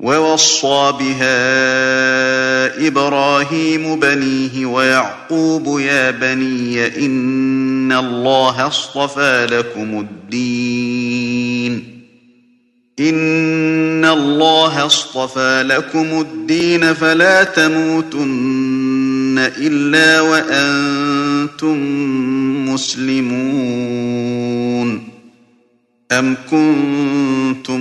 ووصى بها إبراهيم بنيه ويعقوب يا بني إن الله اصطفى لكم الدين إن الله اصطفى لكم الدين فلا تموتن إلا وأنتم مسلمون أم كنتم